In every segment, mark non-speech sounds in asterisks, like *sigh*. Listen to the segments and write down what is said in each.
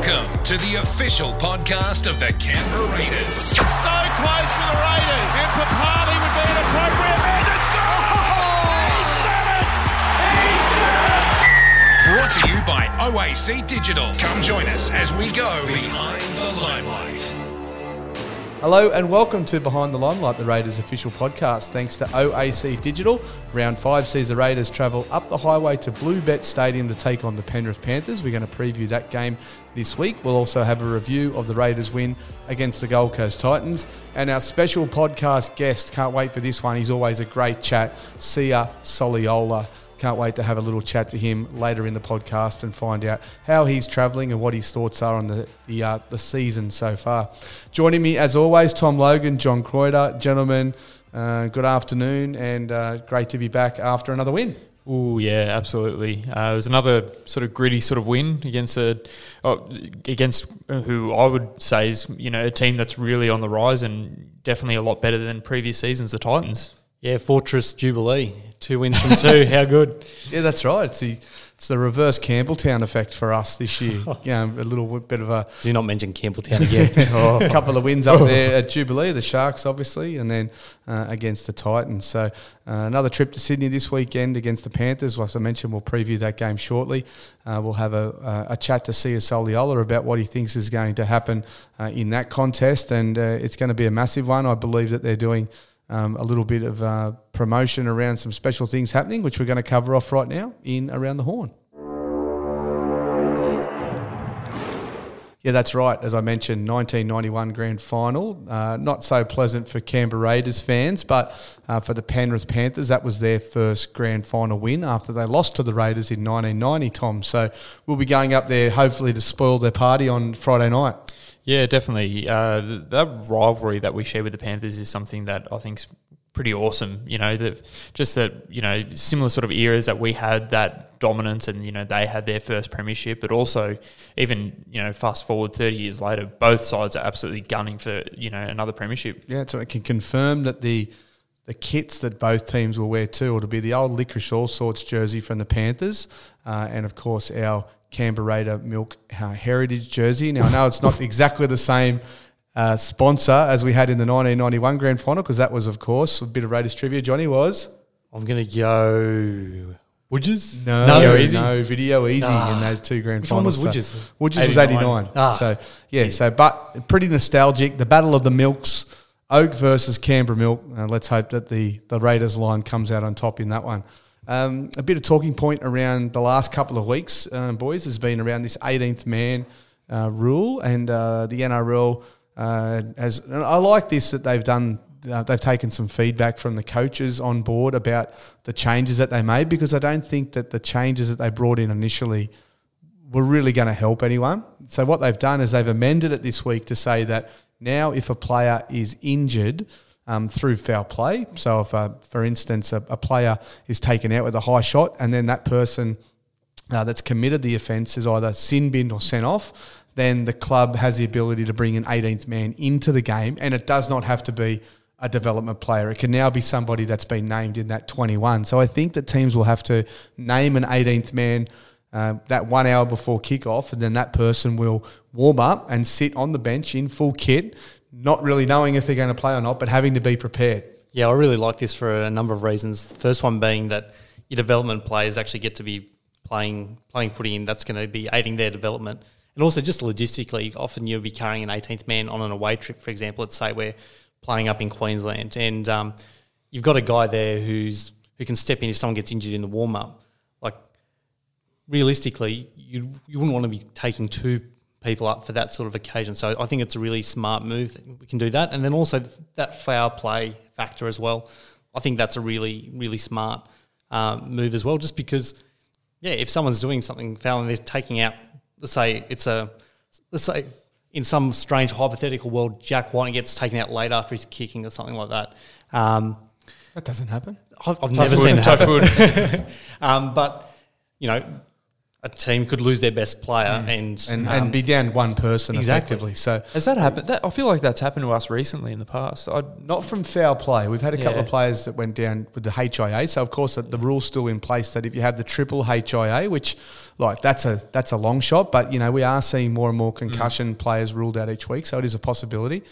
Welcome to the official podcast of the Canberra Raiders. So close to the Raiders. And Papalii would be an appropriate man to score. It! Brought to you by OAC Digital. Come join us as we go behind the limelight. Hello and welcome to Behind the Limelight, the Raiders official podcast. Thanks to OAC Digital, round five sees the Raiders travel up the highway to Bluebet Stadium to take on the Penrith Panthers. We're going to preview that game this week. We'll also have a review of the Raiders' win against the Gold Coast Titans. And our special podcast guest, can't wait for this one. He's always a great chat, Sia Soliola. Can't wait to have a little chat to him later in the podcast and find out how he's travelling and what his thoughts are on the the, uh, the season so far. Joining me as always, Tom Logan, John Croyder, gentlemen. Uh, good afternoon, and uh, great to be back after another win. Oh yeah, absolutely. Uh, it was another sort of gritty sort of win against a oh, against who I would say is you know a team that's really on the rise and definitely a lot better than previous seasons. The Titans. Yeah, Fortress Jubilee. Two wins from two. How good? *laughs* Yeah, that's right. It's the, it's the reverse Campbelltown effect for us this year. *laughs* you know, a little bit of a Do you not mention Campbelltown again. *laughs* a couple of wins up there at Jubilee, the Sharks obviously, and then uh, against the Titans. So uh, another trip to Sydney this weekend against the Panthers. As I mentioned, we'll preview that game shortly. Uh, we'll have a, a chat to Sia Soliola about what he thinks is going to happen uh, in that contest, and uh, it's going to be a massive one. I believe that they're doing. Um, a little bit of uh, promotion around some special things happening, which we're going to cover off right now in Around the Horn. Yeah, that's right. As I mentioned, 1991 grand final. Uh, not so pleasant for Canberra Raiders fans, but uh, for the Penrith Panthers, that was their first grand final win after they lost to the Raiders in 1990, Tom. So we'll be going up there hopefully to spoil their party on Friday night. Yeah, definitely. Uh, that rivalry that we share with the Panthers is something that I think's pretty awesome. You know, just that you know similar sort of eras that we had that dominance, and you know they had their first premiership, but also even you know fast forward thirty years later, both sides are absolutely gunning for you know another premiership. Yeah, so I can confirm that the the kits that both teams will wear too, it'll be the old licorice all sorts jersey from the Panthers, uh, and of course our Canberra Raider Milk uh, Heritage jersey. Now I know it's not exactly the same uh, sponsor as we had in the 1991 Grand Final because that was, of course, a bit of Raiders trivia. Johnny was I'm going to go Woodges. no, No, no, easy. video easy Ah. in those two grand Finals. Which one was So Woodges? Woodges was 89. 89. Ah. So yeah, so but pretty nostalgic. The battle of the milks, Oak versus Canberra Milk. Uh, let's hope that the the Raiders line comes out on top in that one. Um, a bit of talking point around the last couple of weeks, um, boys, has been around this 18th man uh, rule, and uh, the NRL uh, has. And I like this that they've done. Uh, they've taken some feedback from the coaches on board about the changes that they made because I don't think that the changes that they brought in initially were really going to help anyone. So what they've done is they've amended it this week to say that now if a player is injured um, through foul play, so if, uh, for instance, a, a player is taken out with a high shot and then that person uh, that's committed the offence is either sin binned or sent off, then the club has the ability to bring an 18th man into the game, and it does not have to be a development player. It can now be somebody that's been named in that 21. So I think that teams will have to name an 18th man uh, that one hour before kickoff, and then that person will warm up and sit on the bench in full kit, not really knowing if they're going to play or not, but having to be prepared. Yeah, I really like this for a number of reasons. The first one being that your development players actually get to be playing playing footy, and that's going to be aiding their development. And also, just logistically, often you'll be carrying an 18th man on an away trip, for example. Let's say we're playing up in Queensland, and um, you've got a guy there who's who can step in if someone gets injured in the warm up. Like realistically, you you wouldn't want to be taking two people up for that sort of occasion. So I think it's a really smart move. that We can do that, and then also that foul play factor as well. I think that's a really really smart um, move as well. Just because, yeah, if someone's doing something foul and they're taking out, let's say it's a, let's say in some strange hypothetical world, Jack White gets taken out late after he's kicking or something like that. Um, That doesn't happen. I've, I've never wood, seen it touch happen. wood. *laughs* Um, but you know, a team could lose their best player and and, um, and be down one person exactly. effectively. So Has that happened? That, I feel like that's happened to us recently in the past. I, not from foul play. We've had a couple of players that went down with the HIA. So of course the, the rule's still in place that if you have the triple HIA, which like that's a that's a long shot, but you know we are seeing more and more concussion players ruled out each week, so it is a possibility.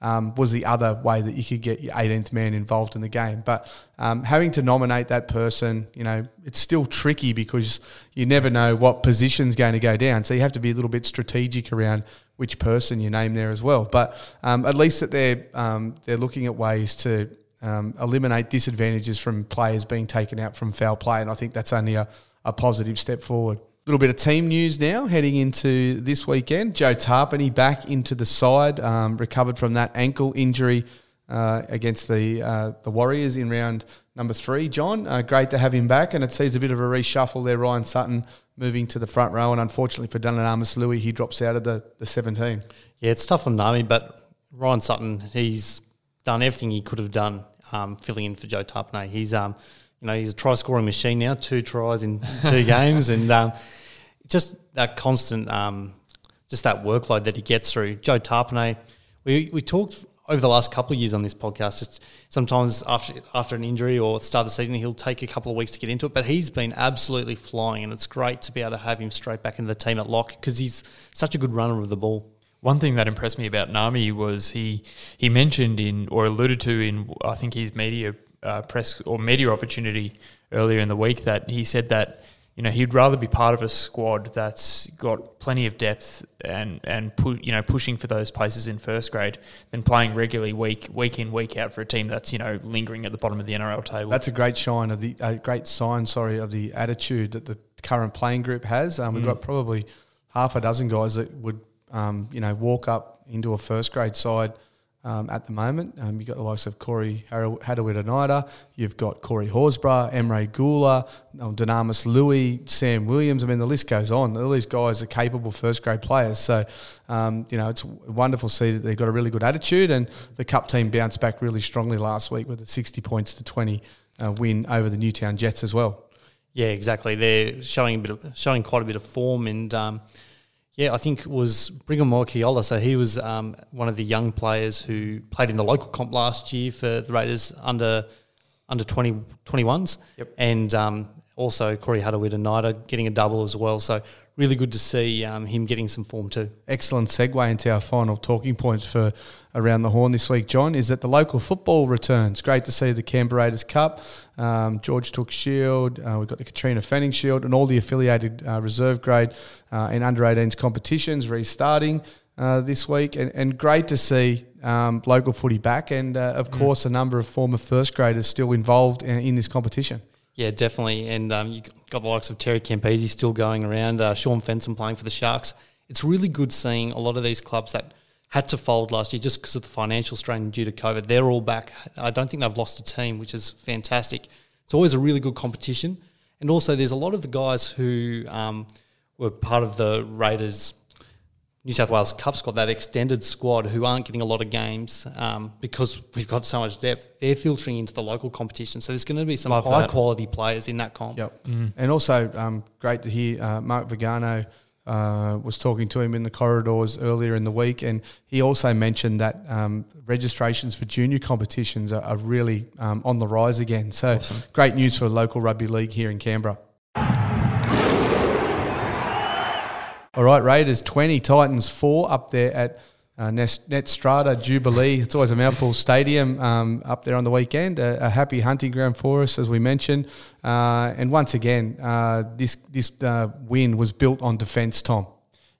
Um, was the other way that you could get your 18th man involved in the game, but um, having to nominate that person, you know, it's still tricky because you never know what position's going to go down. So you have to be a little bit strategic around which person you name there as well. But um, at least that they're um, they're looking at ways to um, eliminate disadvantages from players being taken out from foul play, and I think that's only a, a positive step forward. Little bit of team news now heading into this weekend. Joe Tapine back into the side, um, recovered from that ankle injury uh, against the uh, the Warriors in round number three. John, uh, great to have him back, and it sees a bit of a reshuffle there. Ryan Sutton moving to the front row, and unfortunately for Dunamis Lui, he drops out of the, the 17. Yeah, it's tough on Nami, but Ryan Sutton, he's done everything he could have done um, filling in for Joe Tapine. He's um, you know, he's a try scoring machine now, two tries in *laughs* two games, and um, just that constant, um, just that workload that he gets through. Joe Tapine, we we talked over the last couple of years on this podcast. Just sometimes after after an injury or start of the season, he'll take a couple of weeks to get into it. But he's been absolutely flying, and it's great to be able to have him straight back into the team at lock because he's such a good runner of the ball. One thing that impressed me about Nami was he he mentioned in or alluded to in I think his media uh, press or media opportunity earlier in the week that he said that you know he'd rather be part of a squad that's got plenty of depth and and pu- you know pushing for those places in first grade than playing regularly week week in week out for a team that's you know lingering at the bottom of the NRL table. That's a great shine of the a great sign, sorry, of the attitude that the current playing group has. Um, we've got probably half a dozen guys that would, um, you know, walk up into a first grade side um, at the moment. Um, you've got the likes of Corey Harawira you've got Corey Horsburgh, Emre Guler, um, Dunamis Lui, Sam Williams. I mean, the list goes on. All these guys are capable first grade players. So, um, you know, it's wonderful to see that they've got a really good attitude and the Cup team bounced back really strongly last week with a 60 points to 20 uh, win over the Newtown Jets as well. Yeah, exactly. They're showing a bit of showing quite a bit of form, and um, yeah, I think it was Brigham Moakiola. So he was um, one of the young players who played in the local comp last year for the Raiders under under 20, 21s. Yep. And um, also Corey Harawira-Naera getting a double as well. So really good to see um, him getting some form too. excellent segue into our final talking points for around the horn this week, John, is that the local football returns. Great to see the Canberra Raiders Cup. Um, George Tooke Shield. Uh, we've got the Katrina Fanning Shield and all the affiliated uh, reserve grade uh, and under 18s competitions restarting. Uh, this week, and, and great to see um, local footy back, and uh, of course, a number of former first graders still involved in, in this competition. Yeah, definitely. And um, you got the likes of Terry Campese still going around, uh, Shaun Fensom playing for the Sharks. It's really good seeing a lot of these clubs that had to fold last year just because of the financial strain due to COVID. They're all back. I don't think they've lost a team, which is fantastic. It's always a really good competition. And also, there's a lot of the guys who um, were part of the Raiders New South Wales Cup squad, that extended squad who aren't getting a lot of games um, because we've got so much depth, they're filtering into the local competition. So there's going to be some Love high that. quality players in that comp. Yep. And also, um, great to hear uh, Mark Vigano uh, was talking to him in the corridors earlier in the week, and he also mentioned that um, registrations for junior competitions are, are really um, on the rise again. So, great news for local rugby league here in Canberra. All right, Raiders 20, Titans 4 up there at uh, Netstrata Jubilee. It's always a mouthful stadium um, up there on the weekend. A, a happy hunting ground for us, as we mentioned. Uh, and once again, uh, this, this uh, win was built on defence, Tom.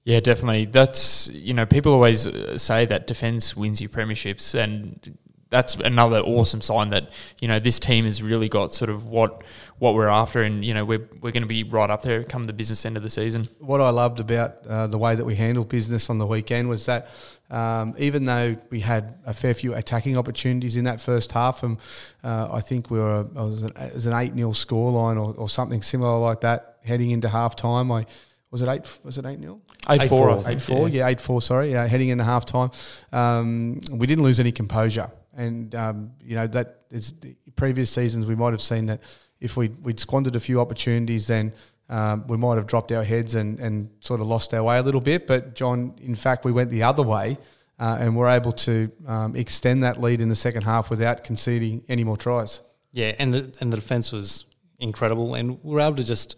Yeah, definitely. That's you know people always uh, say that defense wins you premierships, and that's another awesome sign that you know this team has really got sort of what what we're after, and you know we're we're going to be right up there come the business end of the season. what I loved about uh, the way that we handled business on the weekend was that um, even though we had a fair few attacking opportunities in that first half, and uh, I think we were it was an, it was an eight 0 scoreline or, or something similar like that heading into half time. I was it eight was it eight 0 Eight four, think, Eight four, yeah. yeah, eight four. Sorry, yeah, heading into half time, um, we didn't lose any composure, and um, you know that is the previous seasons we might have seen that if we we'd squandered a few opportunities, then um, we might have dropped our heads and, and sort of lost our way a little bit. But John, in fact, we went the other way. Uh, and we're able to um, extend that lead in the second half without conceding any more tries. Yeah, and the and the defense was incredible, and we were able to just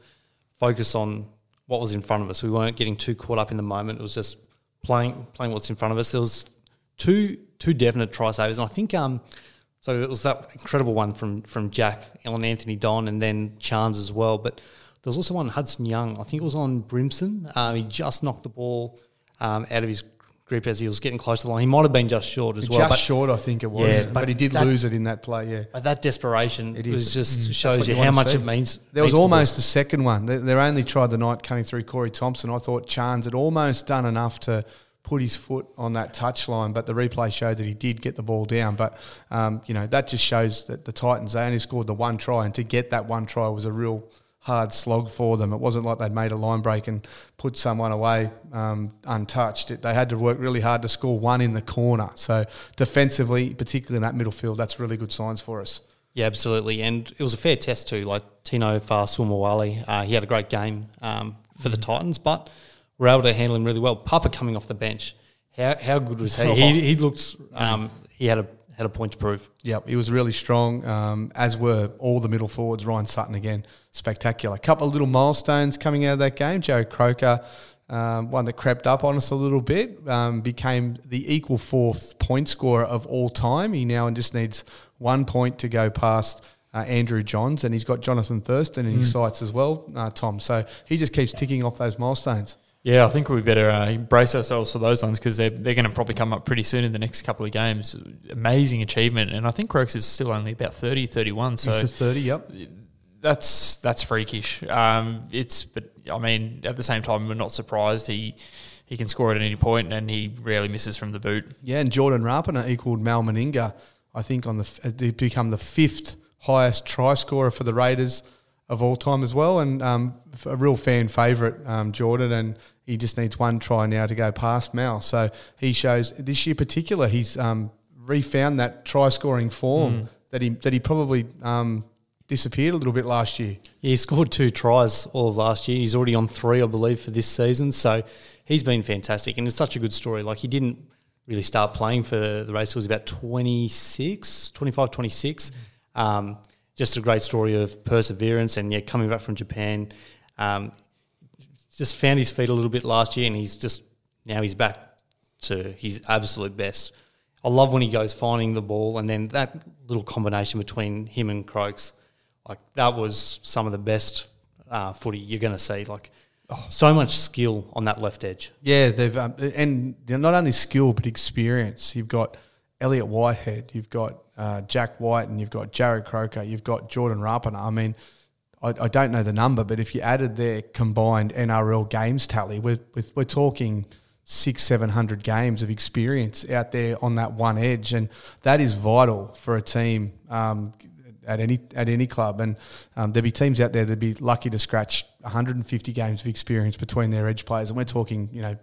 focus on what was in front of us. We weren't getting too caught up in the moment. It was just playing playing what's in front of us. There was two two definite try savers, and I think um, so it was that incredible one from from Jack on Anthony Don, and then Chance as well. But there was also one Hudson Young. I think it was on Brimson. Um, he just knocked the ball um, out of his grip as he was getting close to the line. He might have been just short as well. Just but, short, I think it was. Yeah, but, but he did that- lose it in that play, yeah. but that desperation It is. was just That's shows you, you how much see. it means. There was means almost a second one. They, they only tried the night coming through Corey Thompson. I thought Chance had almost done enough to put his foot on that touch line, but the replay showed that he did get the ball down. But, um, you know, that just shows that the Titans, they only scored the one try, and to get that one try was a real hard slog for them. It wasn't like they'd made a line break and put someone away um, untouched. It, they had to work really hard to score one in the corner. So defensively, particularly in that middle field, that's really good signs for us. Yeah, absolutely. And it was a fair test too. Like Tino Fa'asuamaleaui, uh, he had a great game um, for the Titans, but we're able to handle him really well. Papa coming off the bench, how, how good was he? He, he looked, um, he had a had a point to prove. Yep, he was really strong, um, as were all the middle forwards. Ryan Sutton again, spectacular. A couple of little milestones coming out of that game. Joe Croker, um, one that crept up on us a little bit, um, became the equal fourth point scorer of all time. He now just needs one point to go past uh, Andrew Johns, and he's got Jonathan Thurston in his sights as well, uh, Tom. So he just keeps ticking off those milestones. Yeah, I think we better uh, brace ourselves for those ones because they're, they're going to probably come up pretty soon in the next couple of games. Amazing achievement. And I think Croaks is still only about 30, 31. So He's 30, yep. that's that's freakish. Um, it's but I mean at the same time we're not surprised he he can score at any point and he rarely misses from the boot. Yeah, and Jordan Rapana equalled Mal Meninga, I think, on the f- uh, become the fifth highest try scorer for the Raiders of all time as well, and um, a real fan favourite, um, Jordan, and he just needs one try now to go past Mal. So he shows this year particular he's um, refound that try scoring form that he that he probably um, disappeared a little bit last year. He scored two tries all of last year. He's already on three, I believe, for this season. So he's been fantastic. And it's such a good story. Like, he didn't really start playing for the race. He was about 26, 25, 26. Um, just a great story of perseverance and, yeah, coming back from Japan. Um, just found his feet a little bit last year and he's just, now he's back to his absolute best. I love when he goes finding the ball and then that little combination between him and Croaks like that was some of the best uh, footy you're going to see. Like oh, so much skill on that left edge. Yeah, they've um, and they're not only skill but experience. You've got Elliott Whitehead, you've got uh, Jack White, and you've got Jarrod Croker, you've got Jordan Rapana. I mean, I, I don't know the number, but if you added their combined NRL games tally, we're we're, talking six seven hundred games of experience out there on that one edge, and that is vital for a team. Um, at any at any club, and um, there'd be teams out there that'd be lucky to scratch 150 games of experience between their edge players, and we're talking, you know,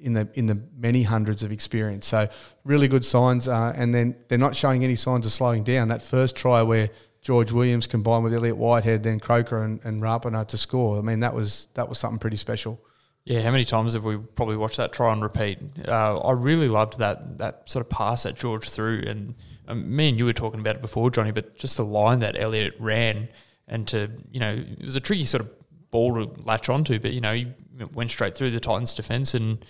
in the in the many hundreds of experience. So really good signs, uh, and then they're not showing any signs of slowing down. That first try where George Williams combined with Elliott Whitehead, then Croker and, and Rapana to score. I mean, that was that was something pretty special. Yeah, how many times have we probably watched that try and repeat? Uh, I really loved that that sort of pass that George threw, and um, me and you were talking about it before, Johnny. But just the line that Elliott ran, and to you know, it was a tricky sort of ball to latch onto, but you know, he went straight through the Titans' defense and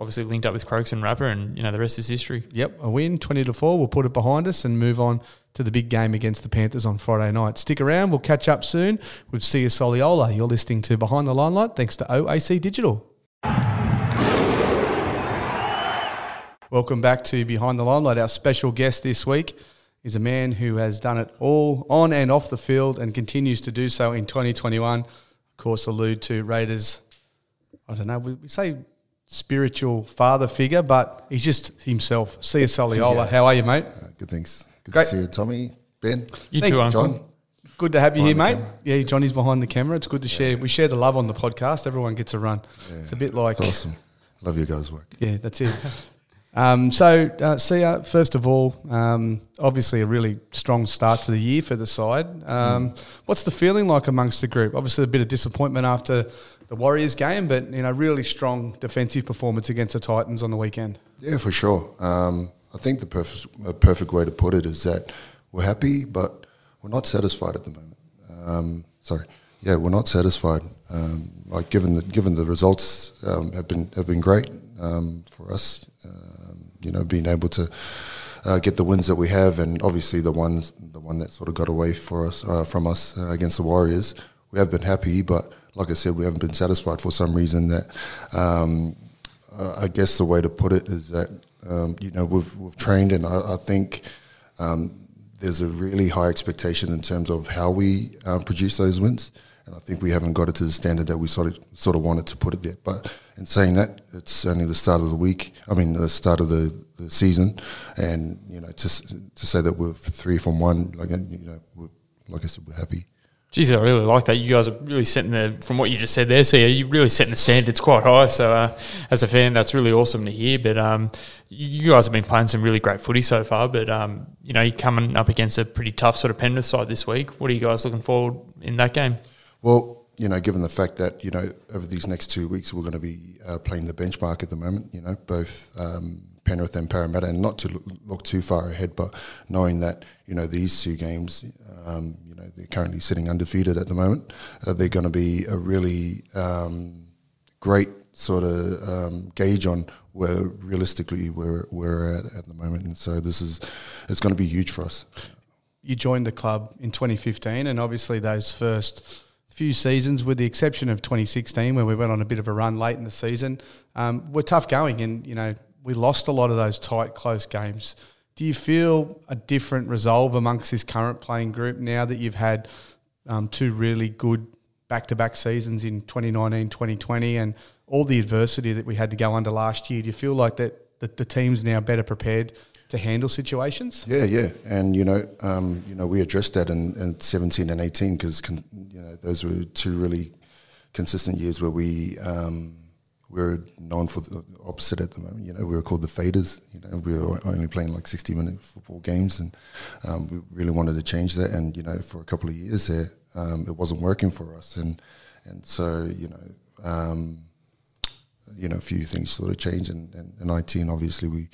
obviously linked up with Croaks and Rapper, and you know, the rest is history. Yep, a win, 20 to 4. We'll put it behind us and move on to the big game against the Panthers on Friday night. Stick around, we'll catch up soon with Sia Soliola. You're listening to Behind the Limelight thanks to OAC Digital. Welcome back to Behind the Limelight. Our special guest this week is a man who has done it all on and off the field and continues to do so in 2021. Of course, allude to Raiders, I don't know, we say spiritual father figure, but he's just himself. Sia Soliola. Yeah. How are you, mate? Uh, Good thanks. Good Great. to see you, Tommy, Ben, You Thank too, Uncle. John. Good to have you here, mate. camera. Yeah, Johnny's behind the camera. It's good to share. We share the love on the podcast. Everyone gets a run. It's a bit like, It's awesome. Love your guys' work. yeah, that's it. *laughs* Um, so, uh, Sia, first of all, um, obviously a really strong start to the year for the side. Um, What's the feeling like amongst the group? Obviously, a bit of disappointment after the Warriors game, but you know, really strong defensive performance against the Titans on the weekend. Yeah, for sure. Um, I think the perfect, a perfect way to put it is that we're happy, but we're not satisfied at the moment. Um, sorry, yeah, we're not satisfied. Um, like given the given the results um, have been have been great um, for us. Um, you know, being able to uh, get the wins that we have, and obviously the ones the one that sort of got away for us uh, from us uh, against the Warriors. We have been happy, but like I said, we haven't been satisfied for some reason. That um, uh, I guess the way to put it is that um, you know we've, we've trained, and I, I think um, there's a really high expectation in terms of how we um, produce those wins, and I think we haven't got it to the standard that we sort of sort of wanted to put it there. But in saying that, it's only the start of the week. I mean, the start of the, the season, and you know, to to say that we're three from one, like you know, like I said, we're happy. Geez, I really like that. You guys are really setting the, from what you just said there, so you're really setting the standards quite high. So, uh, as a fan, that's really awesome to hear. But um, you you guys have been playing some really great footy so far. But, um, you know, you're coming up against a pretty tough sort of Penrith side this week. What are you guys looking forward in that game? Well, you know, given the fact that you know over these next two weeks we're going to be uh, playing the benchmark at the moment, you know, both um, Penrith and Parramatta, and not to look, too far ahead, but knowing that you know these two games, um, you know, they're currently sitting undefeated at the moment. Uh, they're going to be a really um, great sort of um, gauge on where realistically we're we're at at the moment, and so this is it's going to be huge for us. you joined the club in 2015, and obviously those first few seasons, with the exception of 2016, where we went on a bit of a run late in the season, um, were tough going, and you know we lost a lot of those tight, close games. Do you feel a different resolve amongst this current playing group now that you've had um, two really good back-to-back seasons in 2019, 2020, and all the adversity that we had to go under last year? Do you feel like that, that the team's now better prepared to handle situations? Yeah, yeah, and you know, um, you know, we addressed that in, in seventeen and eighteen because con- you know those were two really consistent years where we um, we're known for the opposite at the moment. You know, we were called the faders. You know, we were only playing like sixty minute football games, and um, we really wanted to change that. And you know, for a couple of years there, um, it wasn't working for us, and and so you know. Um, you know, a few things sort of changed. And, in 19, obviously, we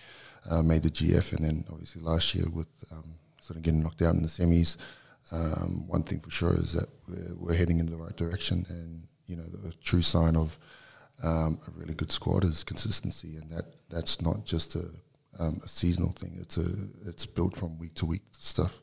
uh, made the GF, and then obviously last year with um, sort of getting knocked out in the semis. Um, one thing for sure is that we're, we're heading in the right direction, and you know, the true sign of um, a really good squad is consistency, and that that's not just a, um, a seasonal thing. It's a it's built from week to week stuff.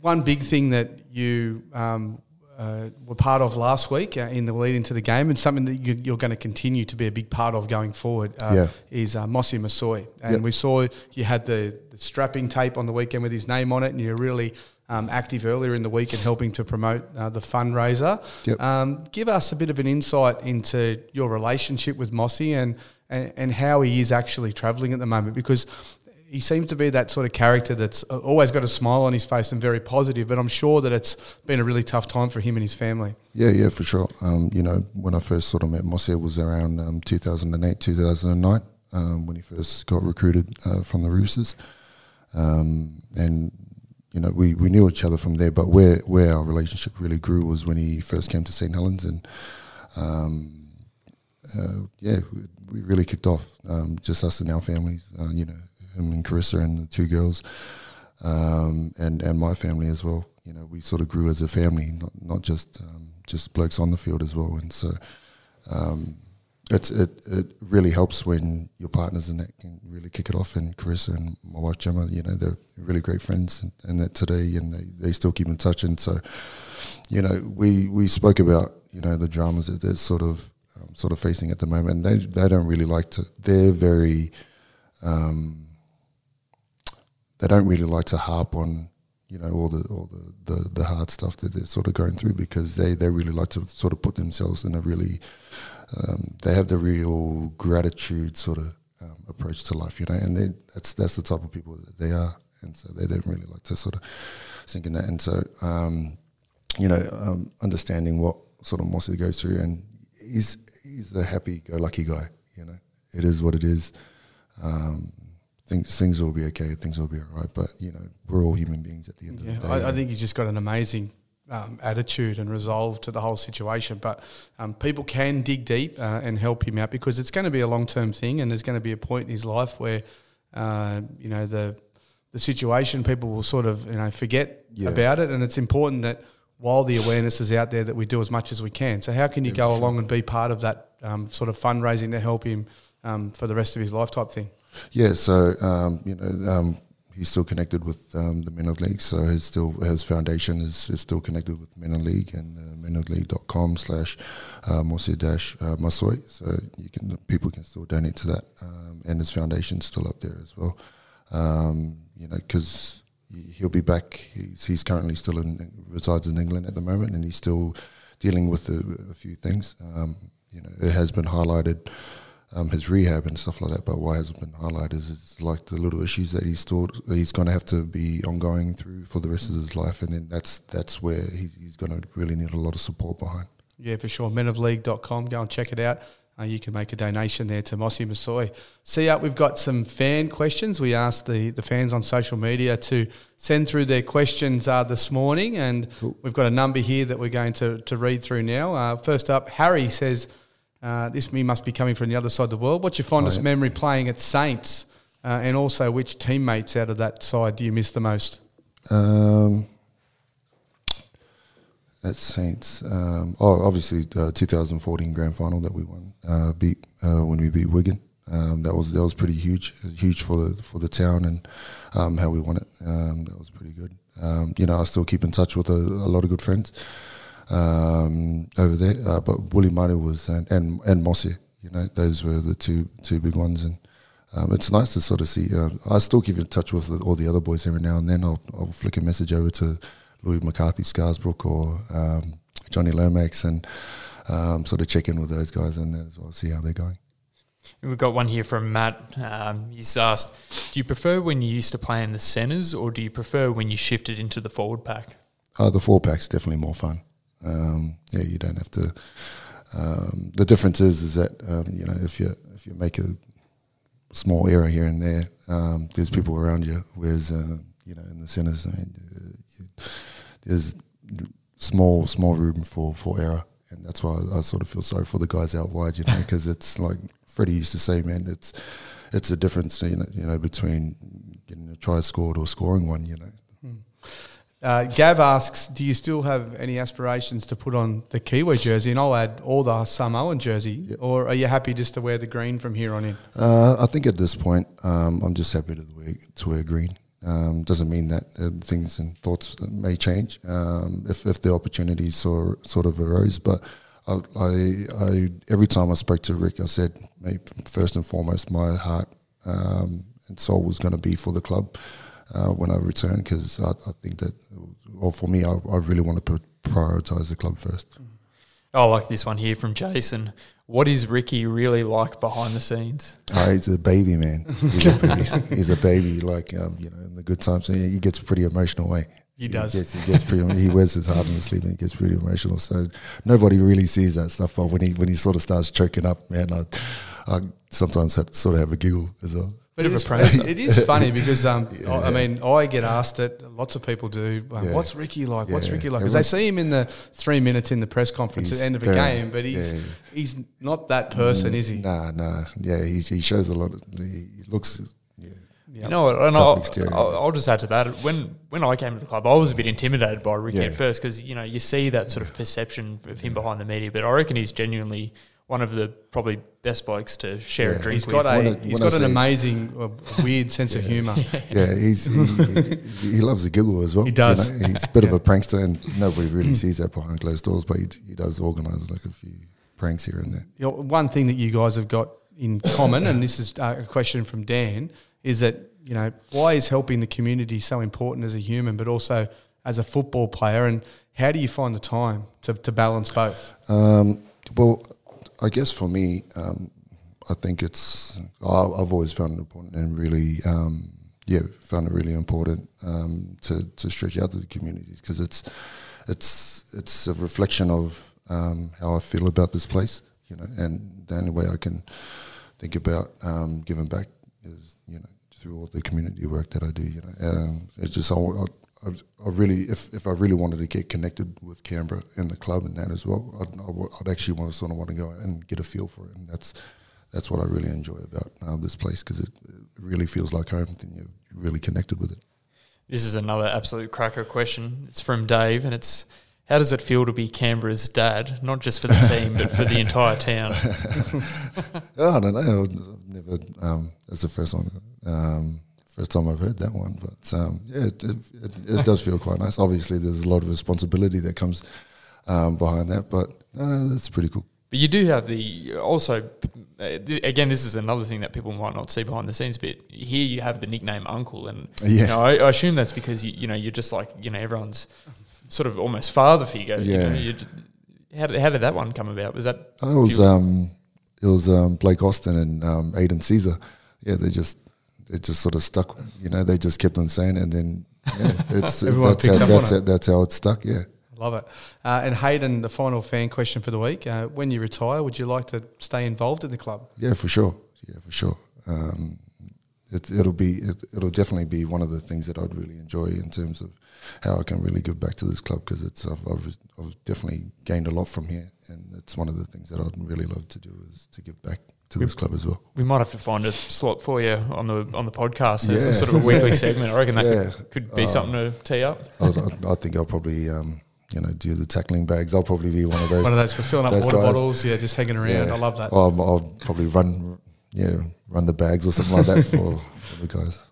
One big thing that you um, uh, were part of last week uh, in the lead into the game, and something that you, you're going to continue to be a big part of going forward, uh, Yeah. is uh, Mossy Masoe. And Yep. we saw you had the, the strapping tape on the weekend with his name on it, and you're really um, active earlier in the week in helping to promote uh, the fundraiser. Yep. Um, give us a bit of an insight into your relationship with Mossy and, and, and how he is actually travelling at the moment, because he seems to be that sort of character that's always got a smile on his face and very positive. But I'm sure that it's been a really tough time for him and his family. Yeah, yeah, for sure. Um, you know, when I first sort of met Mossy, it was around um, 2008, 2009, um, when he first got recruited uh, from the Roosters. Um, and, you know, we, we knew each other from there, but where, where our relationship really grew was when he first came to St. Helens. And, um, uh, yeah, we, we really kicked off, um, just us and our families, uh, you know, him and Carissa and the two girls um, and and my family as well. You know, we sort of grew as a family, not not just um, just blokes on the field as well. And so, um, it's it it really helps when your partners and that can really kick it off. And Carissa and my wife Gemma, you know, they're really great friends, and, and that today, and they, they still keep in touch. And so, you know, we we spoke about you know the dramas that they're sort of um, sort of facing at the moment. They they don't really like to. They're very um, they don't really like to harp on you know all the all the, the, the hard stuff that they're sort of going through because they, they really like to sort of put themselves in a really um, they have the real gratitude sort of um, approach to life you know and they, that's that's the type of people that they are. And so they don't really like to sort of sink in that. And so um, you know um, understanding what sort of Mossy goes through and he's he's a happy go lucky guy you know. It is what it is. Um, things things will be okay. Things will be all right. But you know, we're all human beings at the end Yeah, of the day. I, I think he's just got an amazing um, attitude and resolve to the whole situation. But um, people can dig deep uh, and help him out because it's going to be a long term thing, and there's going to be a point in his life where uh, you know the the situation people will sort of you know forget Yeah. about it, and it's important that while the awareness is out there that we do as much as we can. So how can you go along and be part of that um, sort of fundraising to help him um, for the rest of his life type thing? Yeah, so um, you know, um, he's still connected with um, the Men of League. So his still his foundation is, is still connected with Men of League and uh, menofleague.com slash uh, Mosi dash uh, Masoe. So you can people can still donate to that, um, and his foundation's still up there as well. Um, you know, because he'll be back. He's, he's currently still in resides in England at the moment, and he's still dealing with a, a few things. Um, you know, it has been highlighted um, his rehab and stuff like that. But why hasn't been highlighted is it's like the little issues that he's still that he's going to have to be ongoing through for the rest of his life, and then that's that's where he's, he's going to really need a lot of support behind. Yeah, for sure. menofleague.com. Go and check it out. Uh, you can make a donation there to Mossy Masoe. See up, we've got some fan questions. We asked the, the fans on social media to send through their questions uh, this morning, and we've got a number here that we're going to, to read through now. Uh, first up, Harry says, uh, This me must be coming from the other side of the world. What's your fondest yeah. memory playing at Saints? Uh, and also, which teammates out of that side do you miss the most? Um, at Saints, um, oh, obviously the 2014 grand final that we won, uh, beat uh, when we beat Wigan. Um, that was that was pretty huge, huge for the for the town and um, how we won it. Um, that was pretty good. Um, you know, I still keep in touch with a, a lot of good friends um, over there. Uh, but Willie Murray was and and, and Mossy, you know, those were the two two big ones and. Um, it's nice to sort of see. Uh, I still keep in touch with all the other boys every now and then. I'll, I'll flick a message over to Louie McCarthy-Scarsbrook or um, Jonny Lomax and um, sort of check in with those guys and then as well, see how they're going. We've got one here from Matt. Um, he's asked, "Do you prefer when you used to play in the centres, or do you prefer when you shifted into the forward pack?" Uh, the four pack's definitely more fun. Um, yeah, you don't have to. Um, the difference is, is that um, you know if you if you make a small error here and there, um, there's people around you. Whereas uh, you know in the centres, I mean, uh, you, there's small small room for for error, and that's why I, sort of feel sorry for the guys out wide. You know, because it's like Freddie used to say, man, it's it's a difference, you know, you know, between getting a try scored or scoring one. You know. Uh, Gav asks, do you still have any aspirations to put on the Kiwi jersey? And I'll add all the Samoan jersey. Or are you happy just to wear the green from here on in? Uh, I think at this point, um, I'm just happy to wear, to wear green. Um, doesn't mean that uh, things and thoughts may change um, if, if the opportunities sort sort of arose. But I, I, I every time I spoke to Rick, I said, first and foremost, my heart um, and soul was going to be for the club uh, when I return because I, I, think that, well, for me, I, I really want to prioritize the club first. I like this one here from Jason. What is Ricky really like behind the scenes? Oh, he's a baby, man. He's a *laughs* baby. he's a baby like, um, you know, in the good times. He gets pretty emotional way. He does. Gets, he gets pretty. he wears his heart on his sleeve and he gets pretty emotional. So nobody really sees that stuff. But when he when he sort of starts choking up, man, I, I sometimes have sort of have a giggle as well. Bit of a praise. It is funny *laughs* because um, yeah. I mean, I get asked it. Lots of people do. Um, yeah. What's Ricky like? What's. Ricky like? Because they see him in the three minutes in the press conference at the end of a game, but he's he's not that person, is he? Nah, nah. Yeah, he, he shows a lot. Of, he looks. Yeah. You know what? And I'll, I'll, I'll, just add to that. When when I came to the club, I was a bit intimidated by Ricky at first because you know you see that sort of perception of him behind the media, but I reckon he's genuinely one of the probably best blokes to share yeah. a drink he's with. Got a, he's got an amazing, uh, weird sense yeah. of humour. *laughs* Yeah, he's he, he, loves a giggle as well. He does. You know? He's a bit of *laughs* a prankster, and nobody really sees that behind closed doors. But he, he does organise like a few pranks here and there. You know, one thing that you guys have got in *coughs* common, and this is uh, a question from Dan, is that you know why is helping the community so important as a human, but also as a football player, and how do you find the time to, to balance both? Um, well I guess for me, um, I think it's I've always found it important and really, um, yeah, found it really important um, to to stretch out to the communities because it's it's it's a reflection of um, how I feel about this place, you know, and the only way I can think about um, giving back is you know through all the community work that I do. You know, um, it's just I, I, I really if, if I really wanted to get connected with Canberra and the club and that as well, I'd, I would- actually want to sort of want to go out and get a feel for it, and that's that's what I really enjoy about uh, this place because it, it really feels like home, and you're really connected with it. This is another absolute cracker question. It's from Dave, and it's how does it feel to be Canberra's dad, not just for the team, but for the entire town? *laughs* Oh, I don't know. I've never. Um, that's the first one. Um, first time I've heard that one, but um, yeah, it, it, it, it does feel quite nice. Obviously, there's a lot of responsibility that comes um, behind that, but uh, that's pretty cool. But you do have the also. Uh, again, this is another thing that people might not see behind the scenes. But here you have the nickname Uncle, and you know, I, I assume that's because you, you know you're just like you know everyone's sort of almost father figure. you Yeah. know, you d- how, did, how did that one come about? Was that Oh, it was um, it was um, Blake Austin and um, Aidan Sezer. Yeah, they just it just sort of stuck. You know, they just kept on saying, it and then yeah, *laughs* it's that's how that's how, that's how it stuck. Yeah. Love it. Uh, and Hayden, the final fan question for the week: uh, When you retire, would you like to stay involved in the club? Yeah, for sure. Yeah, for sure. Um, it, it'll be it, it'll definitely be one of the things that I'd really enjoy in terms of how I can really give back to this club because it's I've, I've, I've definitely gained a lot from here, and it's one of the things that I'd really love to do is to give back to this club as well. We might have to find a slot for you on the on the podcast as a Yeah. sort of a weekly *laughs* segment. I reckon that Yeah. could, could be Uh, something to tee up. I, I, I think I'll probably um, you know do the tackling bags. I'll probably be one of those. One of those for filling up water guys. bottles, yeah, just hanging around. I love that. I'll, I'll probably run yeah run the bags or something like that *laughs* for, for the guys.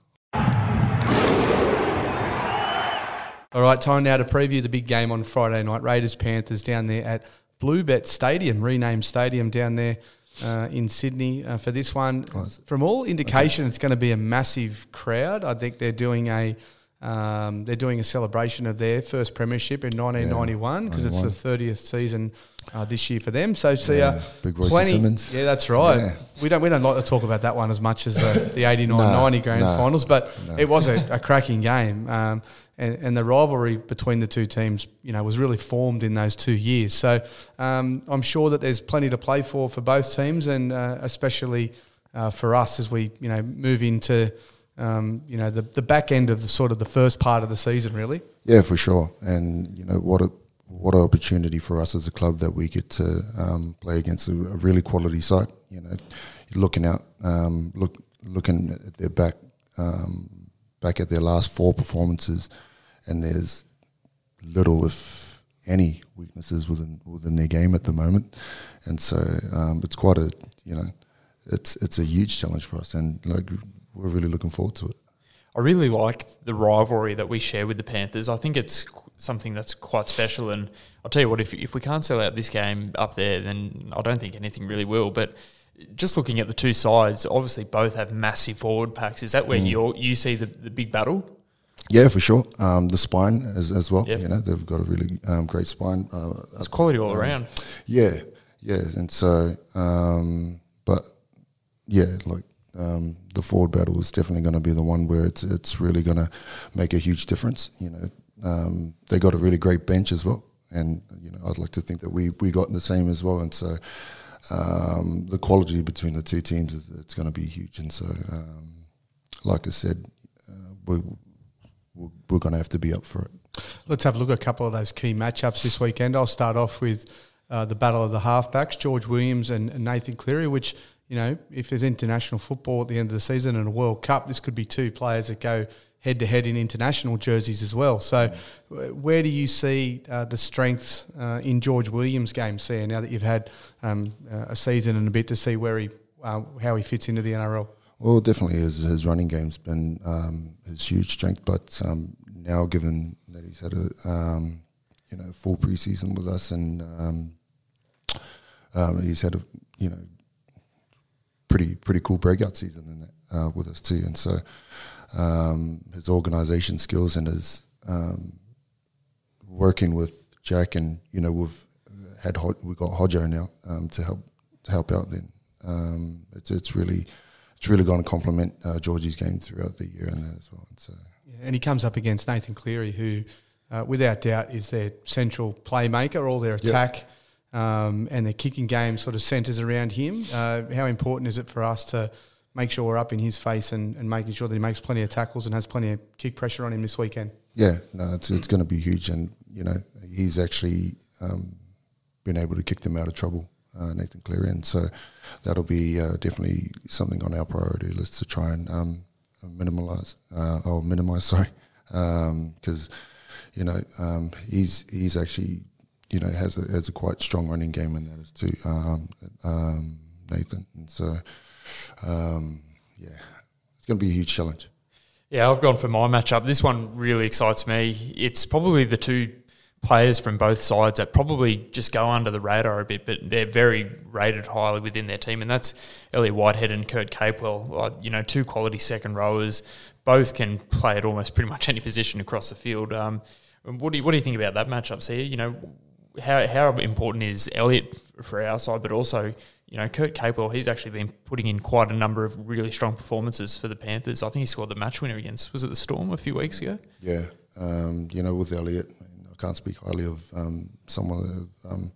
All right, time now to preview the big game on Friday night. Raiders Panthers down there at Bluebet Stadium, renamed stadium down there uh, in Sydney uh, for this one. From all indication, it's going to be a massive crowd. I think they're doing a um, they're doing a celebration of their first premiership in 1991 because it's the 30th season uh, this year for them. So see, Yeah, uh, big Royce plenty. Simmons. Yeah, that's right. Yeah. We don't we don't like to talk about that one as much as uh, the 89 *laughs* No, 90 grand no, finals, but no. it was a, a cracking game. Um, and, and the rivalry between the two teams, you know, was really formed in those two years. So um, I'm sure that there's plenty to play for for both teams, and uh, especially uh, for us as we, you know, move into, um, you know, the, the back end of the sort of the first part of the season, really. Yeah, for sure. And you know what a what an opportunity for us as a club that we get to um, play against a, a really quality side. You know, looking out, um, look looking at their back um, back at their last four performances, and there's little, if any, weaknesses within within their game at the moment. And so um, it's quite a you know, it's it's a huge challenge for us, and like we're really looking forward to it. I really like the rivalry that we share with the Panthers. I think it's something that's quite special. And I'll tell you what, if, if we can't sell out this game up there, then I don't think anything really will. But just looking at the two sides, obviously both have massive forward packs. Is that where Mm. you you see the, the big battle? Yeah, for sure. Um, the spine as, as well. Yep. You know, they've got a really um, great spine. Uh, It's quality all um, around. Yeah, yeah, and so, um, but yeah, like um, the forward battle is definitely going to be the one where it's it's really going to make a huge difference. You know, um, they got a really great bench as well, and you know, I'd like to think that we we got in the same as well, and so. Um, the quality between the two teams is it's going to be huge, and so, um, like I said, uh, we, we're, we're going to have to be up for it. Let's have a look at a couple of those key matchups this weekend. I'll start off with uh, the battle of the halfbacks, George Williams and, and Nathan Cleary, which, you know, if there's international football at the end of the season and a World Cup, this could be two players that go head to head in international jerseys as well. So, where do you see uh, the strengths uh, in George Williams' game, Sia, now that you've had um, uh, a season and a bit to see where he, uh, how he fits into the NRL? Well, definitely his, his running game's been um, his huge strength, but um, now given that he's had a um, you know full preseason with us and um, um, he's had a you know pretty pretty cool breakout season in that, uh, with us too, and so um, his organisation skills and his um, working with Jack and you know we've had we've got Hodjo now um, to help to help out. Then um, it's it's really it's really going to complement uh, Georgie's game throughout the year and that as well. And so Yeah, and he comes up against Nathan Cleary, who, uh, without doubt, is their central playmaker. All their attack um, and their kicking game sort of centres around him. Uh, how important is it for us to make sure we're up in his face and, and making sure that he makes plenty of tackles and has plenty of kick pressure on him this weekend. Yeah, no, it's it's going to be huge, and you know he's actually um, been able to kick them out of trouble, uh, Nathan Cleary, and so that'll be uh, definitely something on our priority list to try and um, minimize uh, or minimize, *laughs* sorry, because you know um, he's he's actually you know has a has a quite strong running game, and that is too um, um, Nathan, and so um, yeah, it's going to be a huge challenge. Yeah, I've gone for my matchup. This one really excites me. It's probably the two players from both sides that probably just go under the radar a bit, but they're very rated highly within their team, and that's Elliott Whitehead and Kurt Capewell. You know, two quality second rowers, both can play at almost pretty much any position across the field. Um, what do you what do you think about that matchup? here? you know, how how important is Elliott for our side, but also you know, Kurt Capewell, he's actually been putting in quite a number of really strong performances for the Panthers. I think he scored the match winner against, was it the Storm a few weeks ago? Yeah. Um, you know, with Elliott, I can't speak highly of um, someone of um,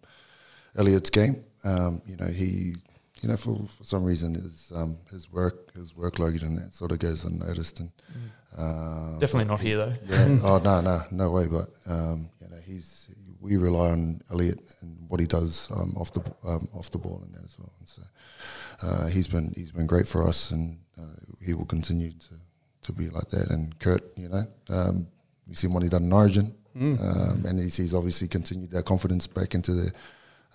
Elliott's game. Um, you know, he, you know, for, for some reason his um, his work his workload and that sort of goes unnoticed. And uh, definitely not he, here though. Yeah. *laughs* oh no, no, no way. But um, you know, he's we rely on Elliott and what he does um, off the um, off the ball and that as well. And so uh, he's been he's been great for us, and uh, he will continue to, to be like that. And Kurt, you know, um, we see what he done in Origin, mm. and he's, he's, obviously continued that confidence back into the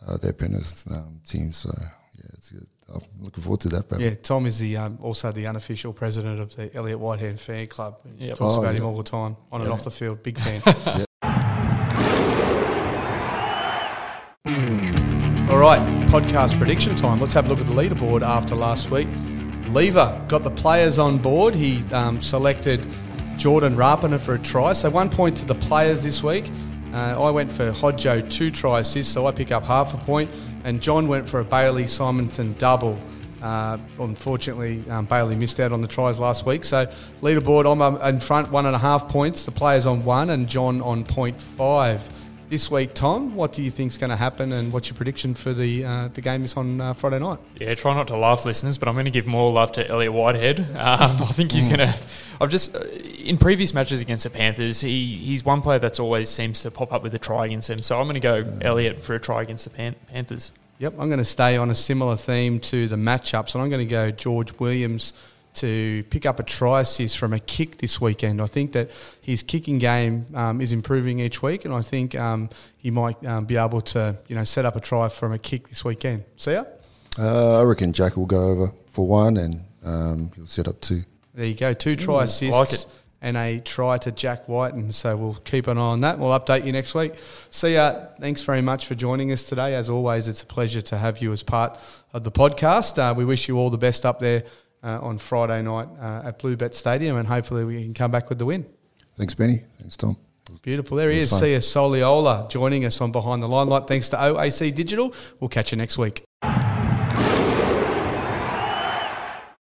uh, their Penrith um, team. So yeah, it's good. I'm looking forward to that. Yeah, Tom is the um, also the unofficial president of the Elliott Whitehead fan club. Yep. Talks oh, about yeah. him all the time on yeah. and off the field. Big fan. *laughs* All right, podcast prediction time. Let's have a look at the leaderboard after last week. Lever got the players on board. He um, selected Jordan Rapana for a try. So one point to the players this week. Uh, I went for Hodjo two try assists, so I pick up half a point. And John went for a Bailey Simonsson double. Uh, unfortunately, um, Bailey missed out on the tries last week. So leaderboard, I'm in front, one and a half points. The players on one, and John on point five this week, Tom. What do you think is going to happen, and what's your prediction for the uh, the game is on uh, Friday night? Yeah, try not to laugh, listeners, but I'm going to give more love to Elliott Whitehead. Um, I think he's mm. going to. I've just uh, in previous matches against the Panthers, he he's one player that's always seems to pop up with a try against them. So I'm going to go mm. Elliott for a try against the Pan- Panthers. Yep, I'm going to stay on a similar theme to the matchups, and I'm going to go George Williams to pick up a try assist from a kick this weekend. I think that his kicking game um, is improving each week, and I think um, he might um, be able to you know set up a try from a kick this weekend. See ya. Uh, I reckon Jack will go over for one, and um, he'll set up two. There you go, two try Ooh, assists. Like and a try to Jack White. And so we'll keep an eye on that. We'll update you next week. See ya. Thanks very much for joining us today. As always, it's a pleasure to have you as part of the podcast. Uh, we wish you all the best up there uh, on Friday night uh, at Bluebet Stadium, and hopefully we can come back with the win. Thanks, Benny. Thanks, Tom. Beautiful. There he is. Fun. You, Soliola, joining us on Behind the Limelight. Thanks to OAC Digital. We'll catch you next week.